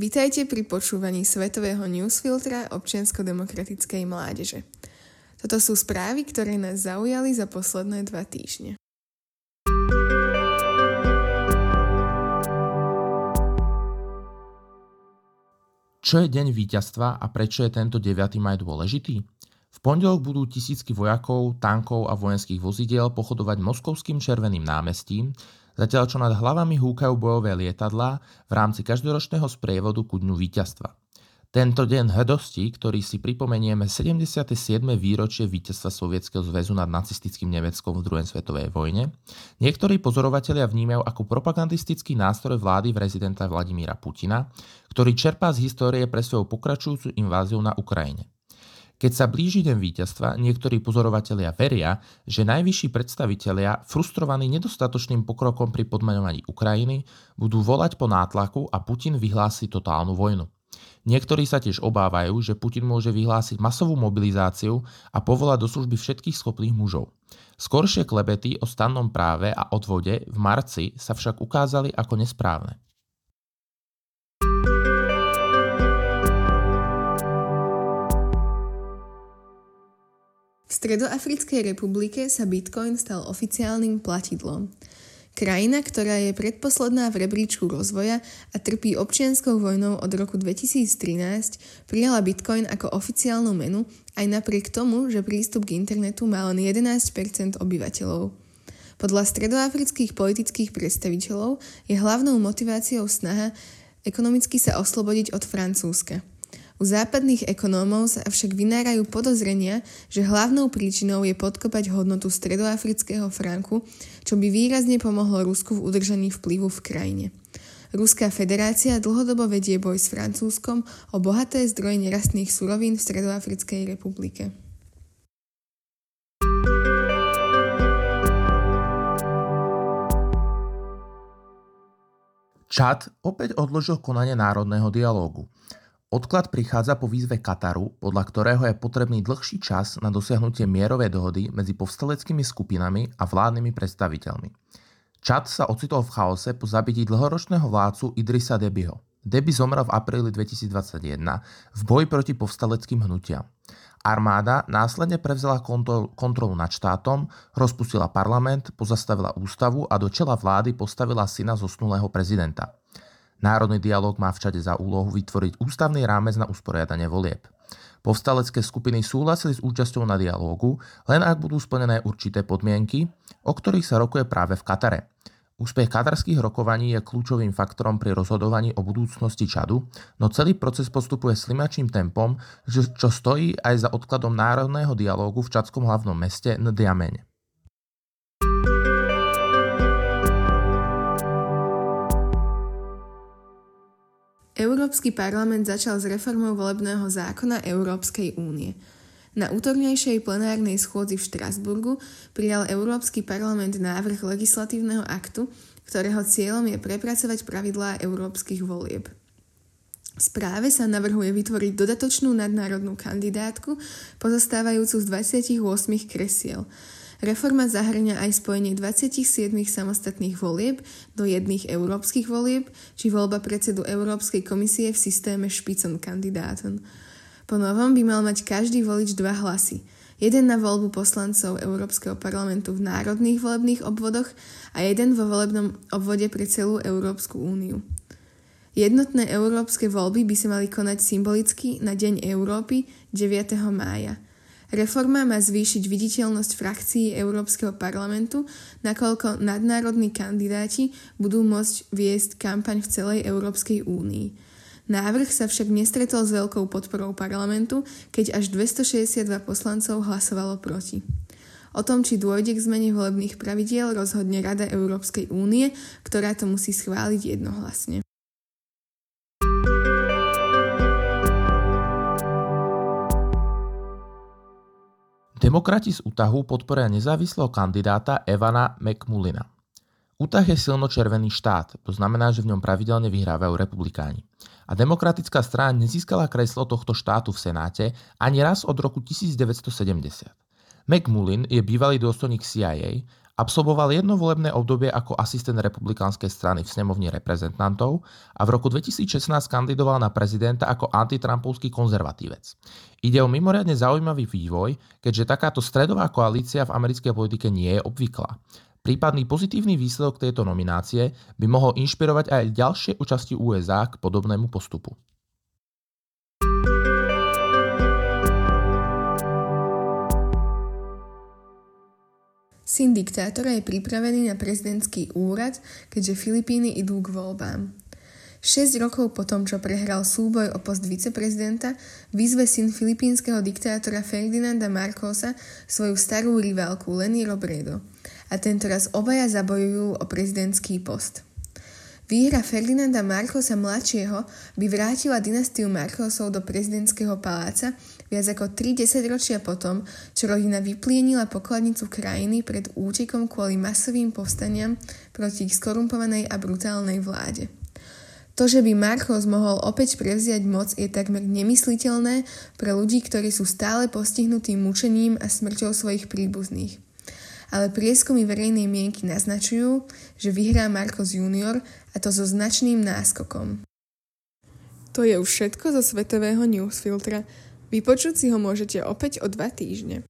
Vítajte pri počúvaní svetového newsfiltra občiansko-demokratickej mládeže. Toto sú správy, ktoré nás zaujali za posledné dva týždne. Čo je deň víťazstva a prečo je tento 9. maj dôležitý? V pondelok budú tisícky vojakov, tankov a vojenských vozidiel pochodovať moskovským červeným námestím, zatiaľ čo nad hlavami húkajú bojové lietadlá v rámci každoročného sprievodu ku dňu víťazstva. Tento deň hrdosti, ktorý si pripomenieme 77. výročie víťazstva Sovietskeho zväzu nad nacistickým Nemeckom v druhej svetovej vojne, niektorí pozorovatelia vnímajú ako propagandistický nástroj vlády prezidenta Vladimíra Putina, ktorý čerpá z histórie pre svoju pokračujúcu inváziu na Ukrajine. Keď sa blíži deň víťazstva, niektorí pozorovatelia veria, že najvyšší predstavitelia, frustrovaní nedostatočným pokrokom pri podmaňovaní Ukrajiny, budú volať po nátlaku a Putin vyhlási totálnu vojnu. Niektorí sa tiež obávajú, že Putin môže vyhlásiť masovú mobilizáciu a povolať do služby všetkých schopných mužov. Skoršie klebety o stannom práve a odvode v marci sa však ukázali ako nesprávne. V Stredoafrickej republike sa Bitcoin stal oficiálnym platidlom. Krajina, ktorá je predposledná v rebríčku rozvoja a trpí občianskou vojnou od roku 2013, prijala Bitcoin ako oficiálnu menu aj napriek tomu, že prístup k internetu má len 11% obyvateľov. Podľa stredoafrických politických predstaviteľov je hlavnou motiváciou snaha ekonomicky sa oslobodiť od Francúzska. U západných ekonómov sa však vynárajú podozrenia, že hlavnou príčinou je podkopať hodnotu stredoafrického franku, čo by výrazne pomohlo Rusku v udržaní vplyvu v krajine. Ruská federácia dlhodobo vedie boj s Francúzskom o bohaté zdroje nerastných surovín v Stredoafrickej republike. Čad opäť odložil konanie národného dialógu. Odklad prichádza po výzve Kataru, podľa ktorého je potrebný dlhší čas na dosiahnutie mierovej dohody medzi povstaleckými skupinami a vládnymi predstaviteľmi. Čad sa ocitol v chaose po zabití dlhoročného vládcu Idrisa Debyho. Deby zomrel v apríli 2021 v boji proti povstaleckým hnutiam. Armáda následne prevzala kontrolu nad štátom, rozpustila parlament, pozastavila ústavu a do čela vlády postavila syna zosnulého prezidenta. Národný dialog má všade za úlohu vytvoriť ústavný rámec na usporiadanie volieb. Povstalecké skupiny súhlasili s účasťou na dialógu, len ak budú splnené určité podmienky, o ktorých sa rokuje práve v Katare. Úspech katarských rokovaní je kľúčovým faktorom pri rozhodovaní o budúcnosti Čadu, no celý proces postupuje slimačným tempom, čo stojí aj za odkladom národného dialógu v čadskom hlavnom meste N'Djamene. Európsky parlament začal s reformou volebného zákona Európskej únie. Na útornejšej plenárnej schôdzi v Štrasburgu prijal Európsky parlament návrh legislatívneho aktu, ktorého cieľom je prepracovať pravidlá európskych volieb. V správe sa navrhuje vytvoriť dodatočnú nadnárodnú kandidátku pozostávajúcu z 28 kresiel – Reforma zahrňa aj spojenie 27 samostatných volieb do jedných európskych volieb či voľba predsedu Európskej komisie v systéme špicon kandidátom. Po novom by mal mať každý volič dva hlasy. Jeden na voľbu poslancov Európskeho parlamentu v národných volebných obvodoch a jeden vo volebnom obvode pre celú Európsku úniu. Jednotné európske voľby by sa mali konať symbolicky na Deň Európy 9. mája – Reforma má zvýšiť viditeľnosť frakcií Európskeho parlamentu, nakoľko nadnárodní kandidáti budú môcť viesť kampaň v celej Európskej únii. Návrh sa však nestretol s veľkou podporou parlamentu, keď až 262 poslancov hlasovalo proti. O tom, či dôjde k zmene volebných pravidiel, rozhodne Rada Európskej únie, ktorá to musí schváliť jednohlasne. Demokrati z Utahu podporia nezávislého kandidáta Evana McMullina. Utah je silno červený štát, to znamená, že v ňom pravidelne vyhrávajú republikáni. A demokratická strana nezískala kreslo tohto štátu v Senáte ani raz od roku 1970. McMullin je bývalý dôstojník CIA Absolvoval jedno volebné obdobie ako asistent republikánskej strany v snemovni reprezentantov a v roku 2016 kandidoval na prezidenta ako antitrampovský konzervatívec. Ide o mimoriadne zaujímavý vývoj, keďže takáto stredová koalícia v americkej politike nie je obvyklá. Prípadný pozitívny výsledok tejto nominácie by mohol inšpirovať aj ďalšie účasti USA k podobnému postupu. Syn diktátora je pripravený na prezidentský úrad, keďže Filipíny idú k voľbám. 6 rokov po tom, čo prehral súboj o post viceprezidenta, vyzve syn filipínskeho diktátora Ferdinanda Marcosa svoju starú rivalku Leni Robredo a tento raz obaja zabojujú o prezidentský post. Výhra Ferdinanda Marcosa mladšieho by vrátila dynastiu Marcosov do prezidentského paláca viac ako 3 ročia potom, čo rodina vyplienila pokladnicu krajiny pred útekom kvôli masovým povstaniam proti ich skorumpovanej a brutálnej vláde. To, že by Marcos mohol opäť prevziať moc, je takmer nemysliteľné pre ľudí, ktorí sú stále postihnutí mučením a smrťou svojich príbuzných ale prieskumy verejnej mienky naznačujú, že vyhrá Marcos Junior a to so značným náskokom. To je už všetko zo Svetového newsfiltra. Vypočuť si ho môžete opäť o dva týždne.